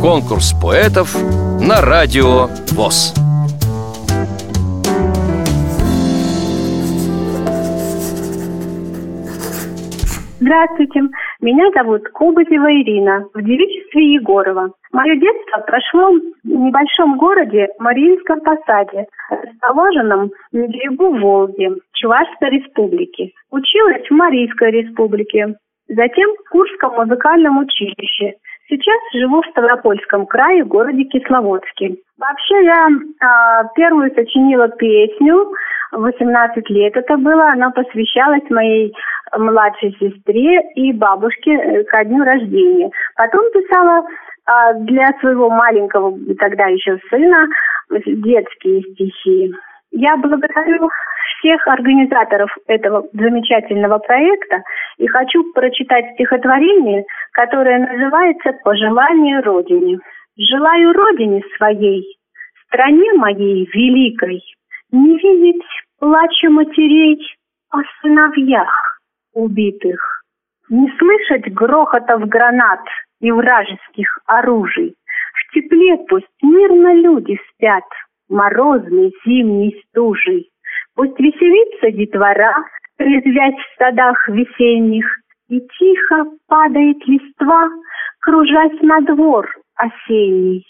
Конкурс поэтов на радио ВОЗ. Здравствуйте, меня зовут Кобызева Ирина, в девичестве Егорова. Мое детство прошло в небольшом городе Мариинском Посаде, расположенном на берегу Волги, Чувашской республики. Училась в Марийской республике, затем в Курском музыкальном училище. Сейчас живу в Ставропольском крае, в городе Кисловодске. Вообще я э, первую сочинила песню, 18 лет это было, она посвящалась моей младшей сестре и бабушке э, ко дню рождения. Потом писала а, для своего маленького тогда еще сына детские стихи. Я благодарю всех организаторов этого замечательного проекта и хочу прочитать стихотворение, которое называется «Пожелание Родине». Желаю Родине своей, стране моей великой, не видеть плача матерей о сыновьях убитых, не слышать грохотов гранат и вражеских оружий. В тепле пусть мирно люди спят, морозной зимней стужей. Пусть веселится детвора, резвясь в садах весенних, и тихо падает листва, кружась на двор осенний.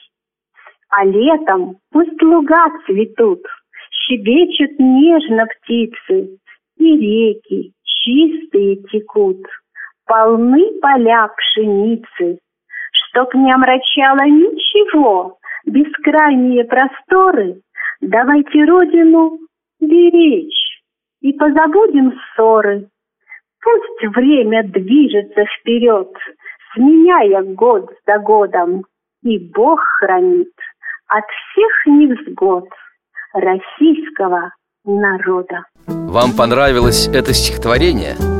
А летом пусть луга цветут, щебечут нежно птицы, и реки чистые текут, полны поля пшеницы, Чтоб не омрачало ничего бескрайние просторы, Давайте Родину беречь и позабудем ссоры. Пусть время движется вперед, сменяя год за годом, И Бог хранит от всех невзгод российского народа. Вам понравилось это стихотворение?